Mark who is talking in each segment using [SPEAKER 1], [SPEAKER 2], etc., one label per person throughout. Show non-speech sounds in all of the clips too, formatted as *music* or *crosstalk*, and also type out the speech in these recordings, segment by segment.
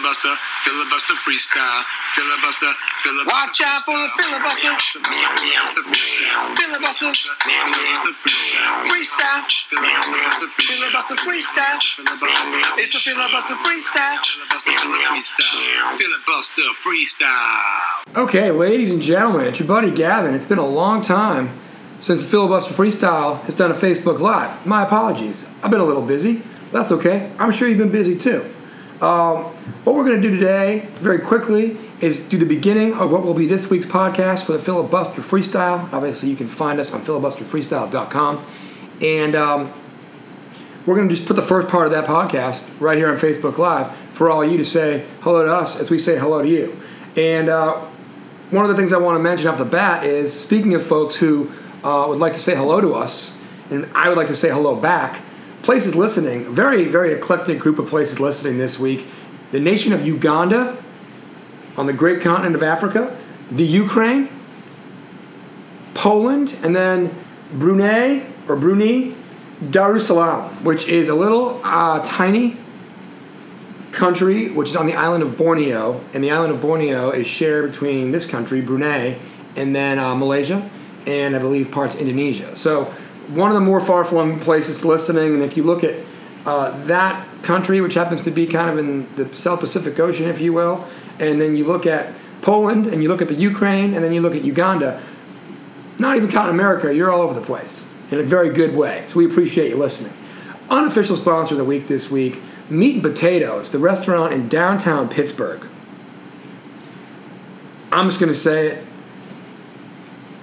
[SPEAKER 1] filibuster, filibuster freestyle, filibuster, filibuster.
[SPEAKER 2] Watch out for the filibuster.
[SPEAKER 1] Filibuster freestyle.
[SPEAKER 2] Filibuster.
[SPEAKER 1] Filibuster freestyle.
[SPEAKER 2] Freestyle.
[SPEAKER 1] Filibuster
[SPEAKER 2] Filibuster freestyle.
[SPEAKER 1] Filibuster
[SPEAKER 2] It's the filibuster freestyle.
[SPEAKER 1] freestyle. Filibuster freestyle.
[SPEAKER 3] Okay, ladies and gentlemen, it's your buddy Gavin. It's been a long time since the Filibuster Freestyle has done a Facebook Live. My apologies. I've been a little busy. That's okay. I'm sure you've been busy too. Um, what we're going to do today, very quickly, is do the beginning of what will be this week's podcast for the Filibuster Freestyle. Obviously, you can find us on filibusterfreestyle.com. And um, we're going to just put the first part of that podcast right here on Facebook Live for all you to say hello to us as we say hello to you. And uh, one of the things I want to mention off the bat is speaking of folks who uh, would like to say hello to us, and I would like to say hello back. Places listening, very, very eclectic group of places listening this week. The nation of Uganda on the great continent of Africa, the Ukraine, Poland, and then Brunei or Brunei, Darussalam, which is a little uh, tiny country which is on the island of Borneo, and the island of Borneo is shared between this country, Brunei, and then uh, Malaysia, and I believe parts Indonesia. So one of the more far-flung places listening, and if you look at uh, that country, which happens to be kind of in the South Pacific Ocean, if you will, and then you look at Poland, and you look at the Ukraine, and then you look at Uganda, not even counting America, you're all over the place in a very good way. So we appreciate you listening. Unofficial sponsor of the week this week, Meat and Potatoes, the restaurant in downtown Pittsburgh. I'm just going to say it.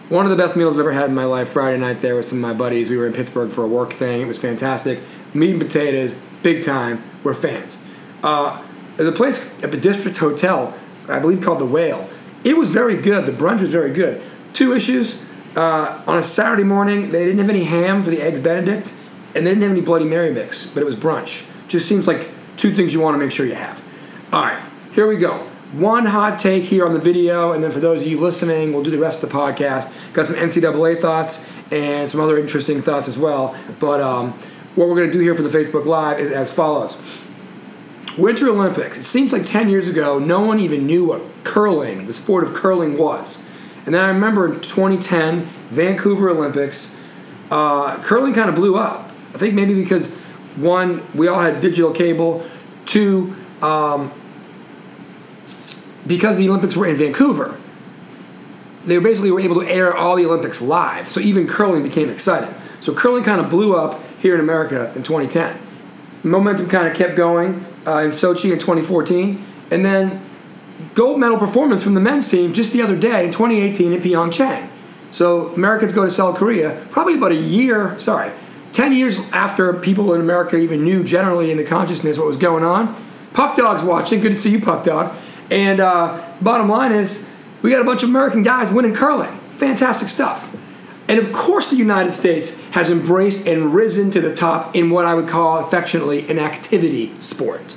[SPEAKER 3] One of the best meals I've ever had in my life. Friday night there with some of my buddies. We were in Pittsburgh for a work thing. It was fantastic. Meat and potatoes, big time. We're fans. Uh, there's a place at the District Hotel, I believe called the Whale. It was very good. The brunch was very good. Two issues. Uh, on a Saturday morning, they didn't have any ham for the eggs Benedict, and they didn't have any Bloody Mary mix, but it was brunch. Just seems like two things you want to make sure you have. All right, here we go. One hot take here on the video, and then for those of you listening, we'll do the rest of the podcast. Got some NCAA thoughts and some other interesting thoughts as well. But um, what we're going to do here for the Facebook Live is as follows Winter Olympics. It seems like 10 years ago, no one even knew what curling, the sport of curling, was. And then I remember in 2010, Vancouver Olympics, uh, curling kind of blew up. I think maybe because one, we all had digital cable. Two, um, because the Olympics were in Vancouver, they basically were able to air all the Olympics live. So even curling became exciting. So curling kind of blew up here in America in 2010. Momentum kind of kept going uh, in Sochi in 2014, and then gold medal performance from the men's team just the other day in 2018 in Pyeongchang. So Americans go to South Korea probably about a year, sorry, 10 years after people in America even knew generally in the consciousness what was going on. Puck Dog's watching. Good to see you, Puck Dog. And uh, bottom line is, we got a bunch of American guys winning curling. Fantastic stuff. And of course, the United States has embraced and risen to the top in what I would call affectionately an activity sport.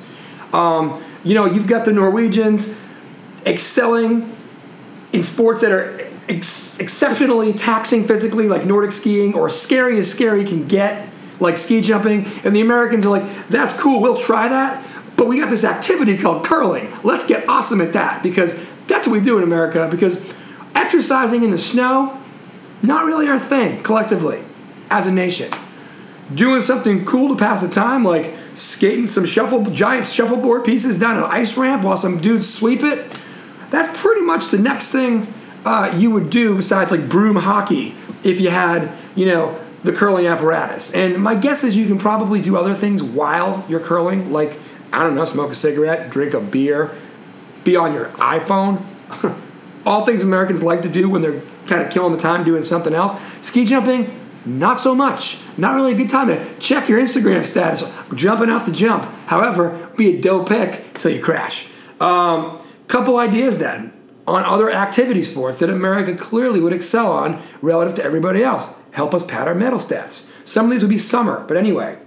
[SPEAKER 3] Um, you know, you've got the Norwegians excelling in sports that are ex- exceptionally taxing physically, like Nordic skiing, or scary as scary can get, like ski jumping. And the Americans are like, that's cool, we'll try that. But we got this activity called curling. Let's get awesome at that because that's what we do in America. Because exercising in the snow, not really our thing collectively as a nation. Doing something cool to pass the time, like skating some shuffle giant shuffleboard pieces down an ice ramp while some dudes sweep it. That's pretty much the next thing uh, you would do besides like broom hockey if you had, you know, the curling apparatus. And my guess is you can probably do other things while you're curling, like I don't know, smoke a cigarette, drink a beer, be on your iPhone. *laughs* All things Americans like to do when they're kind of killing the time doing something else. Ski jumping, not so much. Not really a good time to check your Instagram status. Jumping off the jump. However, be a dope pick till you crash. Um, couple ideas then on other activity sports that America clearly would excel on relative to everybody else. Help us pad our medal stats. Some of these would be summer, but anyway.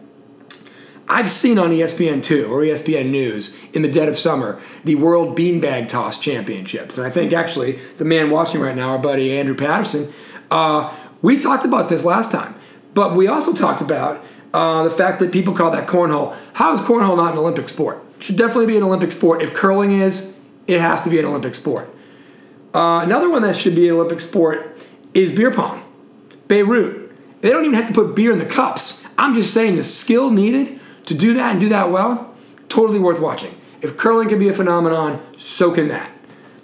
[SPEAKER 3] I've seen on E ESPN2 or ESPN News in the dead of summer the World Beanbag Toss Championships. And I think actually the man watching right now, our buddy Andrew Patterson, uh, we talked about this last time. But we also talked about uh, the fact that people call that cornhole. How is cornhole not an Olympic sport? It should definitely be an Olympic sport. If curling is, it has to be an Olympic sport. Uh, another one that should be an Olympic sport is beer pong. Beirut. They don't even have to put beer in the cups. I'm just saying the skill needed to do that and do that well, totally worth watching. If curling can be a phenomenon, so can that.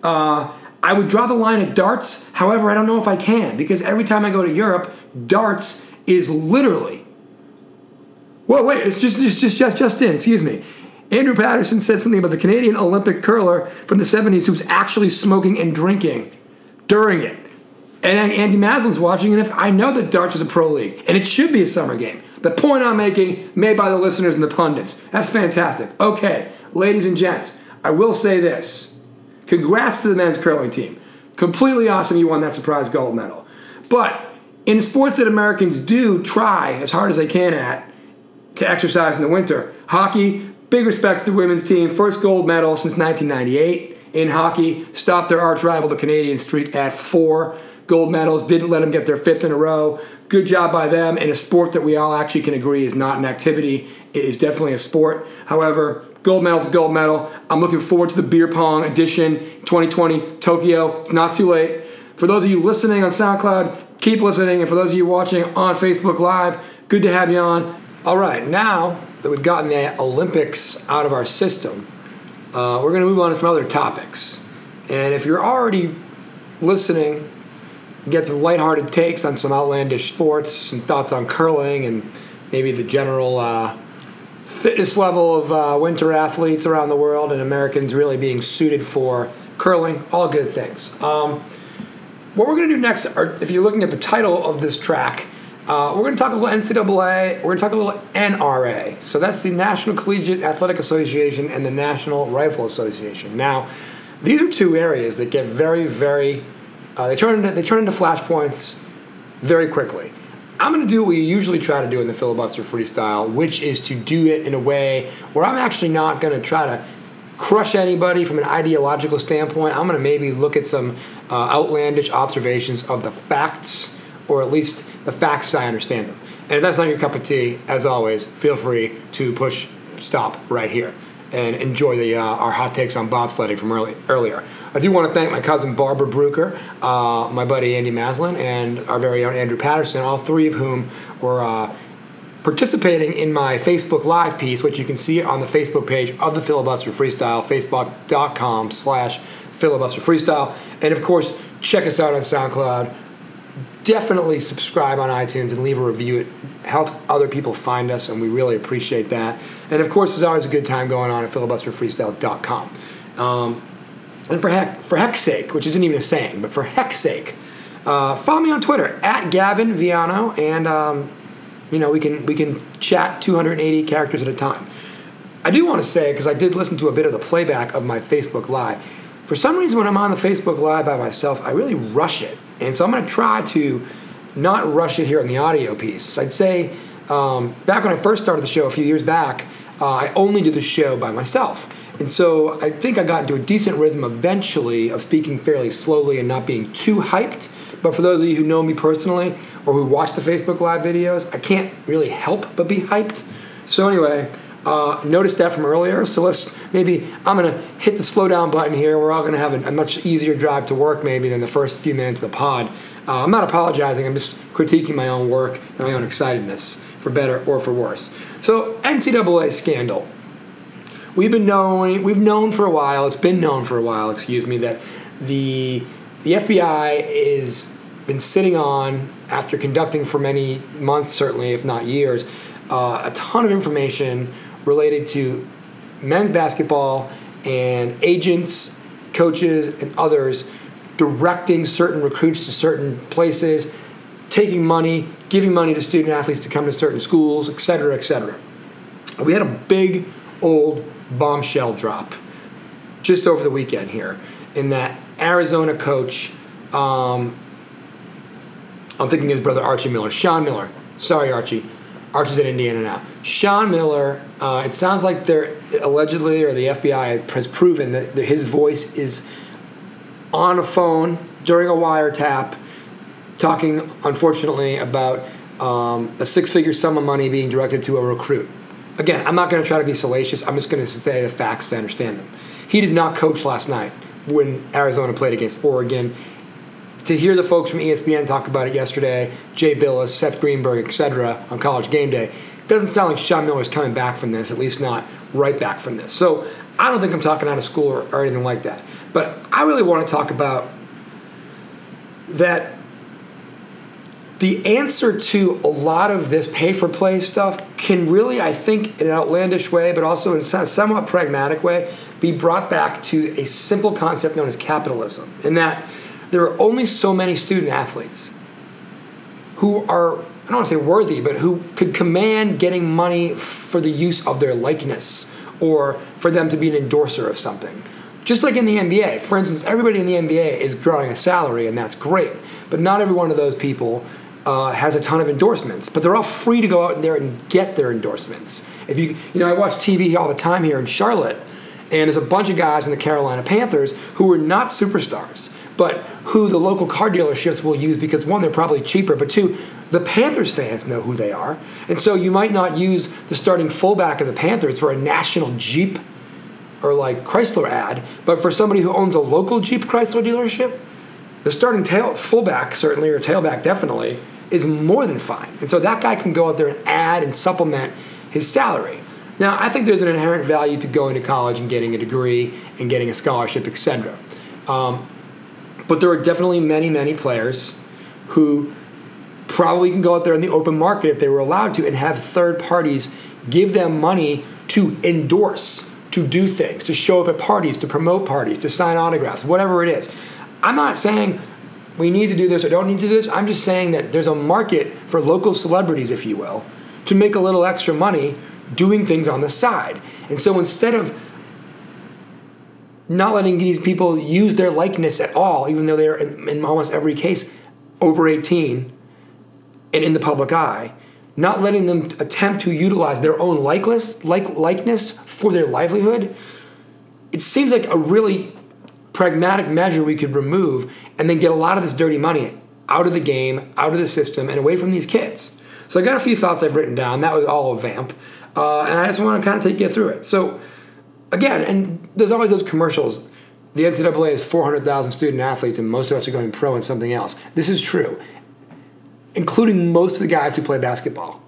[SPEAKER 3] Uh, I would draw the line at darts. However, I don't know if I can because every time I go to Europe, darts is literally. Whoa, wait! It's just just just just just in. Excuse me. Andrew Patterson said something about the Canadian Olympic curler from the 70s who's actually smoking and drinking during it. And Andy Maslin's watching, and if I know that darts is a pro league, and it should be a summer game. The point I'm making, made by the listeners and the pundits. That's fantastic. Okay, ladies and gents, I will say this. Congrats to the men's curling team. Completely awesome you won that surprise gold medal. But in sports that Americans do try as hard as they can at to exercise in the winter, hockey, big respect to the women's team, first gold medal since 1998 in hockey, stopped their arch rival, the Canadian streak, at four gold medals, didn't let them get their fifth in a row. Good job by them in a sport that we all actually can agree is not an activity. It is definitely a sport. However, gold medal's a gold medal. I'm looking forward to the beer pong edition 2020 Tokyo. It's not too late. For those of you listening on SoundCloud, keep listening. And for those of you watching on Facebook Live, good to have you on. All right, now that we've gotten the Olympics out of our system, uh, we're going to move on to some other topics. And if you're already listening get some lighthearted takes on some outlandish sports, some thoughts on curling, and maybe the general uh, fitness level of uh, winter athletes around the world and Americans really being suited for curling. All good things. Um, what we're going to do next, are, if you're looking at the title of this track, uh, we're going to talk a little NCAA. We're going to talk a little NRA. So that's the National Collegiate Athletic Association and the National Rifle Association. Now, these are two areas that get very, very uh, they turn into they turn into flashpoints very quickly. I'm going to do what we usually try to do in the filibuster freestyle, which is to do it in a way where I'm actually not going to try to crush anybody from an ideological standpoint. I'm going to maybe look at some uh, outlandish observations of the facts, or at least the facts I understand them. And if that's not your cup of tea, as always, feel free to push stop right here and enjoy the uh, our hot takes on bobsledding from early, earlier. I do want to thank my cousin Barbara Bruker, uh, my buddy Andy Maslin, and our very own Andrew Patterson, all three of whom were uh, participating in my Facebook Live piece, which you can see on the Facebook page of the Filibuster Freestyle, facebook.com slash filibuster freestyle. And of course, check us out on SoundCloud. Definitely subscribe on iTunes and leave a review. It helps other people find us, and we really appreciate that. And of course, there's always a good time going on at filibusterfreestyle.com. Um, and for heck, for heck's sake, which isn't even a saying, but for heck's sake, uh, follow me on Twitter at Gavin Viano, and um, you know we can we can chat 280 characters at a time. I do want to say because I did listen to a bit of the playback of my Facebook Live. For some reason, when I'm on the Facebook Live by myself, I really rush it, and so I'm going to try to not rush it here in the audio piece. I'd say um, back when I first started the show a few years back, uh, I only did the show by myself. And so I think I got into a decent rhythm eventually of speaking fairly slowly and not being too hyped. But for those of you who know me personally or who watch the Facebook Live videos, I can't really help but be hyped. So, anyway, uh, noticed that from earlier. So, let's maybe I'm to hit the slow down button here. We're all to have a, a, much easier drive to work maybe than the first few minutes of the pod. Uh, I'm not apologizing, I'm just critiquing my own work and my own excitedness, for better or for worse. So, NCAA scandal. We've been knowing we've known for a while it's been known for a while excuse me that the the FBI is been sitting on after conducting for many months certainly if not years uh, a ton of information related to men's basketball and agents coaches and others directing certain recruits to certain places taking money giving money to student athletes to come to certain schools et cetera et cetera we had a big old bombshell drop just over the weekend here in that Arizona coach. Um, I'm thinking his brother Archie Miller, Sean Miller. Sorry, Archie. Archie's in Indiana now. Sean Miller. Uh, it sounds like they're allegedly, or the FBI has proven that, that his voice is on a phone during a wiretap, talking unfortunately about um, a six-figure sum of money being directed to a recruit again, I'm not going to try to be salacious. I'm just going to say the facts as I understand them. He did not coach last night when Arizona played against Oregon. To hear the folks from ESPN talk about it yesterday, Jay Bilas, Seth Greenberg, etc., on College Game Day, doesn't sound like Sean Miller's coming back from this. At least not right back from this. So I don't think I'm talking out of school or, or anything like that. But I really want to talk about that the answer to a lot of this pay for play stuff can really, I think, in an outlandish way, but also in a somewhat pragmatic way, be brought back to a simple concept known as capitalism. In that there are only so many student athletes who are, I don't want to say worthy, but who could command getting money for the use of their likeness or for them to be an endorser of something. Just like in the NBA, for instance, everybody in the NBA is drawing a salary, and that's great. But not every one of those people uh, has a ton of endorsements. But they're all free to go out there and get their endorsements. If you, you know, I watch TV all the time here in Charlotte, and there's a bunch of guys in the Carolina Panthers who are not superstars, but who the local car dealerships will use because one, they're probably cheaper, but two, the Panthers fans know who they are. And so you might not use the starting fullback of the Panthers for a national Jeep or like Chrysler ad, but for somebody who owns a local Jeep Chrysler dealership, the starting tail fullback certainly or tailback definitely is more than fine. And so that guy can go out there and add and supplement his salary. Now, I think there's an inherent value to going to college and getting a degree and getting a scholarship, etc. Um, but there are definitely many, many players who probably can go out there in the open market if they were allowed to and have third parties give them money to endorse, to do things, to show up at parties, to promote parties, to sign autographs, whatever it is. I'm not saying we need to do this or don't need to do this. I'm just saying that there's a market for local celebrities, if you will, to make a little extra money doing things on the side. And so instead of not letting these people use their likeness at all, even though they're in, in almost every case over 18 and in the public eye, not letting them attempt to utilize their own likeness, like, likeness for their livelihood, it seems like a really pragmatic measure we could remove and then get a lot of this dirty money out of the game, out of the system, and away from these kids. So I got a few thoughts I've written down. That was all a vamp. Uh, and I just want to kind of take you through it. So, again, and there's always those commercials. The NCAA has 400,000 student athletes, and most of us are going pro in something else. This is true, including most of the guys who play basketball.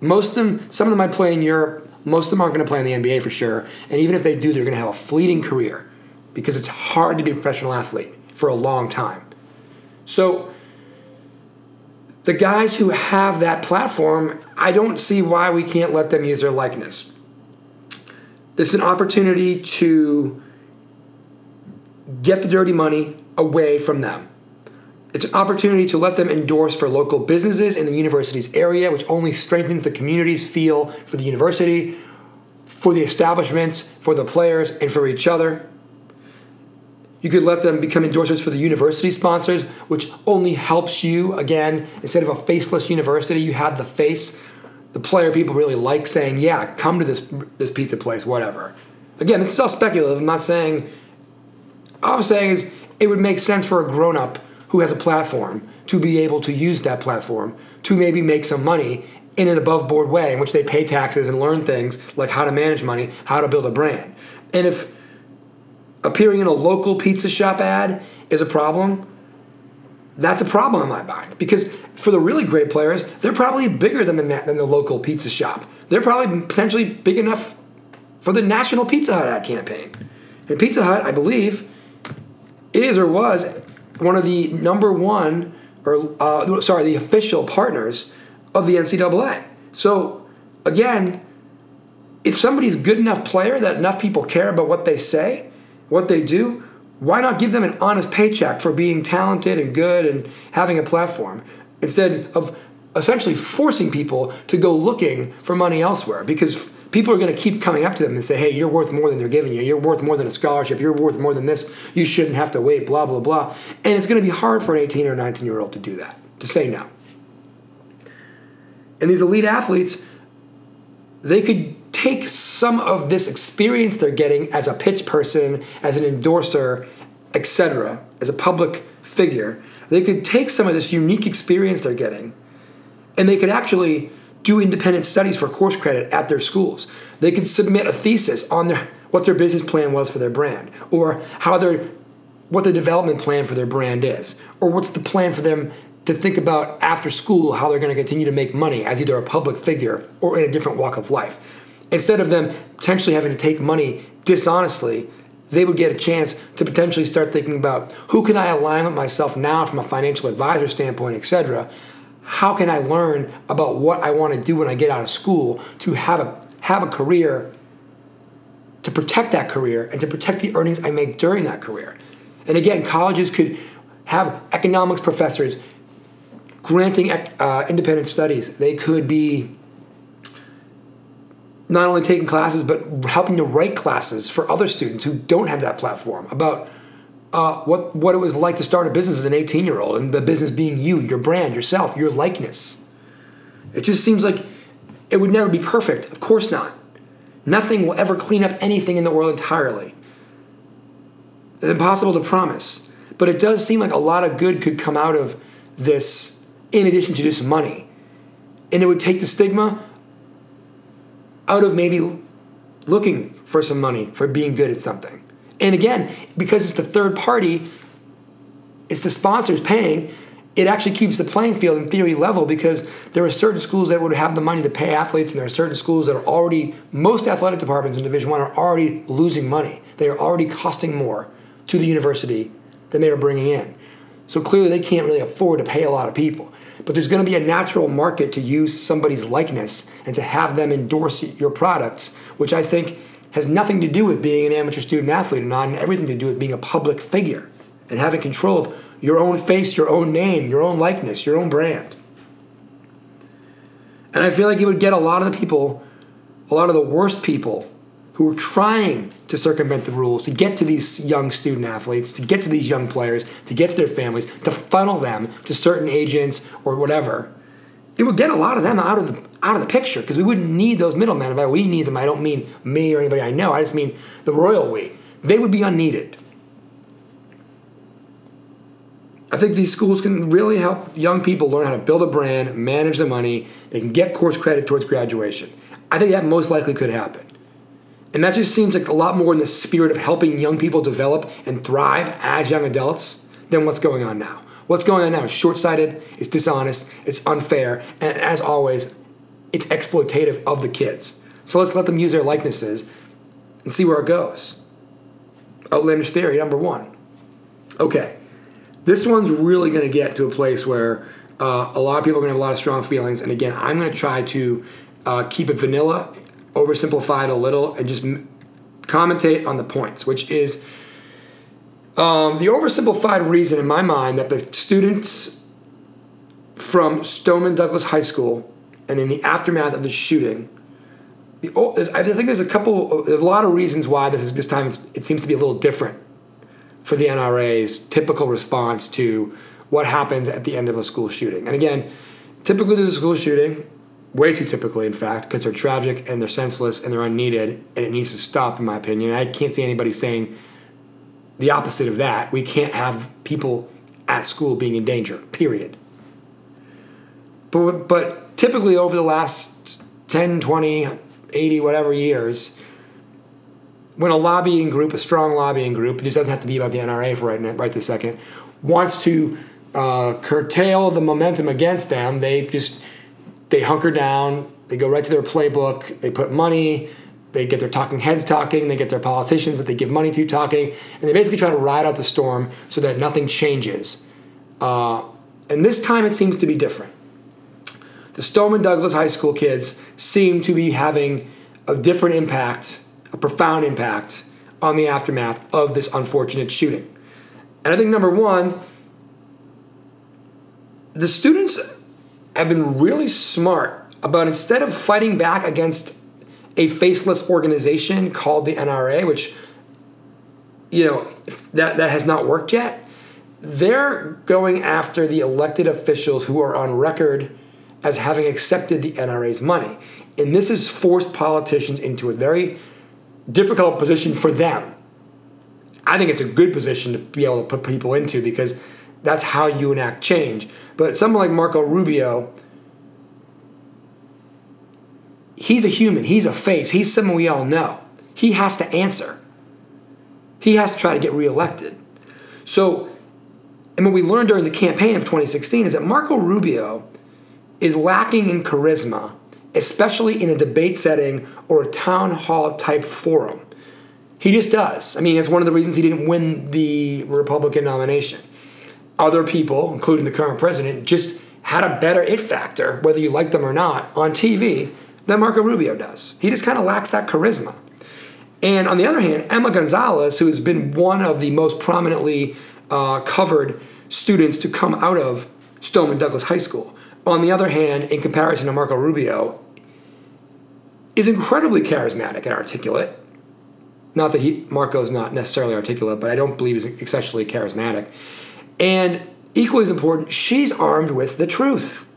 [SPEAKER 3] Most of them, some of them might play in Europe. Most of them aren't going to play in the NBA for sure. And even if they do, they're going to have a fleeting career because it's hard to be a professional athlete for a long time. So, the guys who have that platform, I don't see why we can't let them use their likeness. This is an opportunity to get the dirty money away from them. It's an opportunity to let them endorse for local businesses in the university's area, which only strengthens the community's feel for the university, for the establishments, for the players, and for each other. You could let them become endorsers for the university sponsors, which only helps you. Again, instead of a faceless university, you have the face. The player people really like saying, "Yeah, come to this this pizza place, whatever." Again, this is all speculative. I'm not saying. All I'm saying is it would make sense for a grown up who has a platform to be able to use that platform to maybe make some money in an above board way in which they pay taxes and learn things like how to manage money, how to build a brand. And if appearing in a local pizza shop ad is a problem, that's a problem in my mind. Because for the really great players, they're probably bigger than the, than the local pizza shop. They're probably potentially big enough for the national Pizza Hut ad campaign. And Pizza Hut, I believe, is or was one of the number one, or uh, sorry, the official partners of the NCAA. So again, if somebody's good enough player that enough people care about what they say, what they do, why not give them an honest paycheck for being talented and good and having a platform instead of essentially forcing people to go looking for money elsewhere? Because people are going to keep coming up to them and say, hey, you're worth more than they're giving you. You're worth more than a scholarship. You're worth more than this. You shouldn't have to wait, blah, blah, blah. And it's going to be hard for an 18 or 19 year old to do that, to say no. And these elite athletes, they could take some of this experience they're getting as a pitch person, as an endorser, etc., as a public figure, they could take some of this unique experience they're getting and they could actually do independent studies for course credit at their schools. They could submit a thesis on their what their business plan was for their brand, or how their what the development plan for their brand is, or what's the plan for them to think about after school how they're going to continue to make money as either a public figure or in a different walk of life. Instead of them potentially having to take money dishonestly, they would get a chance to potentially start thinking about who can I align with myself now from a financial advisor standpoint, etc. How can I learn about what I want to do when I get out of school to have a have a career to protect that career and to protect the earnings I make during that career. And again, colleges could have economics professors granting uh, independent studies. They could be not only taking classes, but helping to write classes for other students who don't have that platform about uh, what, what it was like to start a business as an 18 year old and the business being you, your brand, yourself, your likeness. It just seems like it would never be perfect. Of course not. Nothing will ever clean up anything in the world entirely. It's impossible to promise. But it does seem like a lot of good could come out of this in addition to just money. And it would take the stigma out of maybe looking for some money for being good at something. And again, because it's the third party, it's the sponsors paying, it actually keeps the playing field in theory level because there are certain schools that would have the money to pay athletes, and there are certain schools that are already most athletic departments in Division One are already losing money. They are already costing more to the university than they are bringing in. So clearly, they can't really afford to pay a lot of people. But there's going to be a natural market to use somebody's likeness and to have them endorse your products, which I think has nothing to do with being an amateur student athlete and not everything to do with being a public figure and having control of your own face, your own name, your own likeness, your own brand. And I feel like it would get a lot of the people, a lot of the worst people who are trying to circumvent the rules, to get to these young student athletes, to get to these young players, to get to their families, to funnel them to certain agents or whatever. It would get a lot of them out of the out of the picture because we wouldn't need those middlemen. By we need them, I don't mean me or anybody I know. I just mean the royal we. They would be unneeded. I think these schools can really help young people learn how to build a brand, manage the money. They can get course credit towards graduation. I think that most likely could happen. And that just seems like a lot more in the spirit of helping young people develop and thrive as young adults than what's going on now. What's going on now is short sighted, it's dishonest, it's unfair, and as always, it's exploitative of the kids. So let's let them use their likenesses and see where it goes. Outlandish theory number one. Okay, this one's really going to get to a place where uh, a lot of people are going to have a lot of strong feelings. And again, I'm going to try to uh, keep it vanilla, oversimplify it a little, and just commentate on the points, which is um, the oversimplified reason in my mind that the students from Stoneman Douglas High School and in the aftermath of the shooting. The, I think there's a couple, a lot of reasons why this is this time it seems to be a little different for the NRA's typical response to what happens at the end of a school shooting. And again, typically there's a school shooting, way too typically, in fact, because they're tragic and they're senseless and they're unneeded, and it needs to stop, in my opinion. I can't see anybody saying the opposite of that. We can't have people at school being in danger, period. But, but typically over the last 10, 20, 80, whatever years, when a lobbying group, a strong lobbying group, it just doesn't have to be about the NRA for right, right this second, wants to uh, curtail the momentum against them, they just they hunker down, they go right to their playbook, they put money, they get their talking heads talking, they get their politicians that they give money to talking, and they basically try to ride out the storm so that nothing changes. Uh, and this time it seems to be different. The Stoneman Douglas High School kids seem to be having a different impact a profound impact on the aftermath of this unfortunate shooting. And I think number one, the students have been really smart about instead of fighting back against a faceless organization called the NRA, which you know that that has not worked yet, they're going after the elected officials who are on record as having accepted the NRA's money. And this has forced politicians into a very difficult position for them. I think it's a good position to be able to put people into because that's how you enact change. But someone like Marco Rubio, he's a human, he's a face, he's someone we all know. He has to answer. He has to try to get reelected. So, and what we learned during the campaign of 2016 is that Marco Rubio is lacking in charisma, especially in a debate setting or a town hall type forum. He just does. I mean, it's one of the reasons he didn't win the Republican nomination. Other people, including the current president, just had a better it factor, whether you like them or not, on TV than Marco Rubio does. He just kind of lacks that charisma. And on the other hand, Emma Gonzalez, who has been one of the most prominently uh, covered students to come out of Stoneman Douglas High School, on the other hand, in comparison to Marco Rubio, is incredibly charismatic and articulate. Not that he Marco is not necessarily articulate, but I don't believe he's especially charismatic. And equally as important, she's armed with the truth.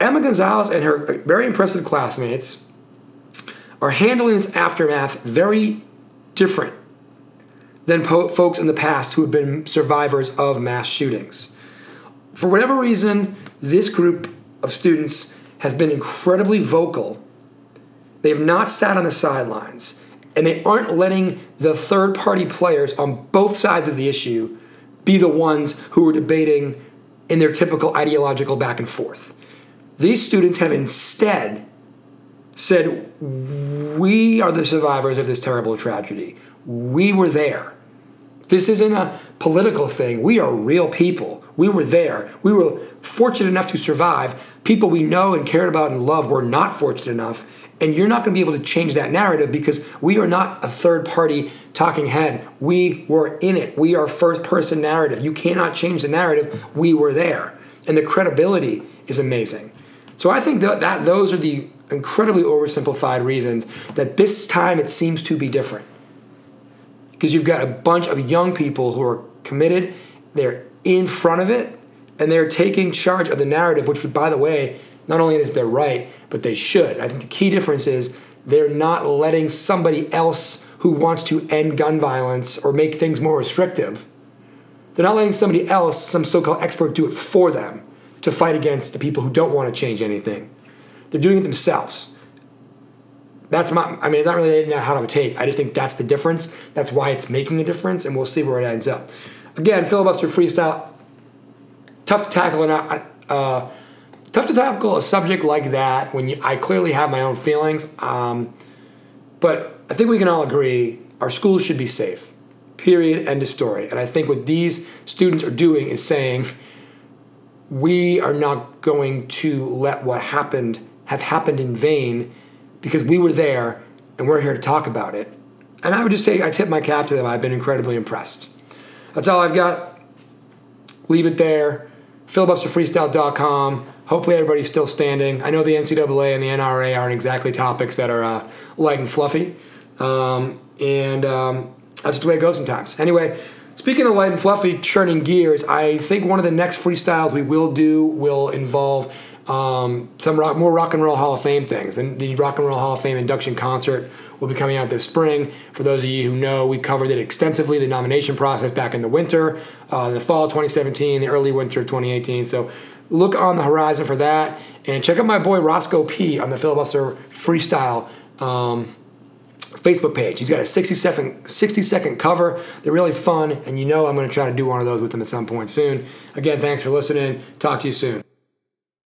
[SPEAKER 3] Emma Gonzalez and her very impressive classmates are handling this aftermath very different than po- folks in the past who have been survivors of mass shootings. For whatever reason, this group of students has been incredibly vocal. They have not sat on the sidelines, and they aren't letting the third party players on both sides of the issue be the ones who are debating in their typical ideological back and forth. These students have instead said, We are the survivors of this terrible tragedy. We were there. This isn't a political thing. We are real people. We were there. We were fortunate enough to survive. People we know and cared about and loved were not fortunate enough. And you're not going to be able to change that narrative because we are not a third party talking head. We were in it. We are first person narrative. You cannot change the narrative. We were there. And the credibility is amazing. So I think that, that those are the incredibly oversimplified reasons that this time it seems to be different. Because you've got a bunch of young people who are committed, they're in front of it, and they're taking charge of the narrative, which, by the way, not only is their right, but they should. I think the key difference is they're not letting somebody else who wants to end gun violence or make things more restrictive. They're not letting somebody else, some so called expert, do it for them to fight against the people who don't want to change anything. They're doing it themselves. That's my, I mean, it's not really how to take. I just think that's the difference. That's why it's making a difference, and we'll see where it ends up. Again, filibuster freestyle, tough to tackle an, uh, tough to tackle a subject like that when you, I clearly have my own feelings. Um, but I think we can all agree our schools should be safe. Period. End of story. And I think what these students are doing is saying we are not going to let what happened have happened in vain because we were there and we're here to talk about it. And I would just say I tip my cap to them. I've been incredibly impressed. That's all I've got. Leave it there. Filibusterfreestyle.com. Hopefully everybody's still standing. I know the NCAA and the NRA aren't exactly topics that are uh, light and fluffy. Um, and um, that's just the way it goes sometimes. Anyway, speaking of light and fluffy, churning gears, I think one of the next freestyles we will do will involve um, some rock, more Rock and Roll Hall of Fame things. And the Rock and Roll Hall of Fame induction concert will be coming out this spring. For those of you who know, we covered it extensively, the nomination process back in the winter, uh, the fall of 2017, the early winter of 2018. So look on the horizon for that. And check out my boy Roscoe P on the Filibuster Freestyle um, Facebook page. He's got a 60 second, 60 second cover. They're really fun, and you know I'm going to try to do one of those with him at some point soon. Again, thanks for listening. Talk to you soon.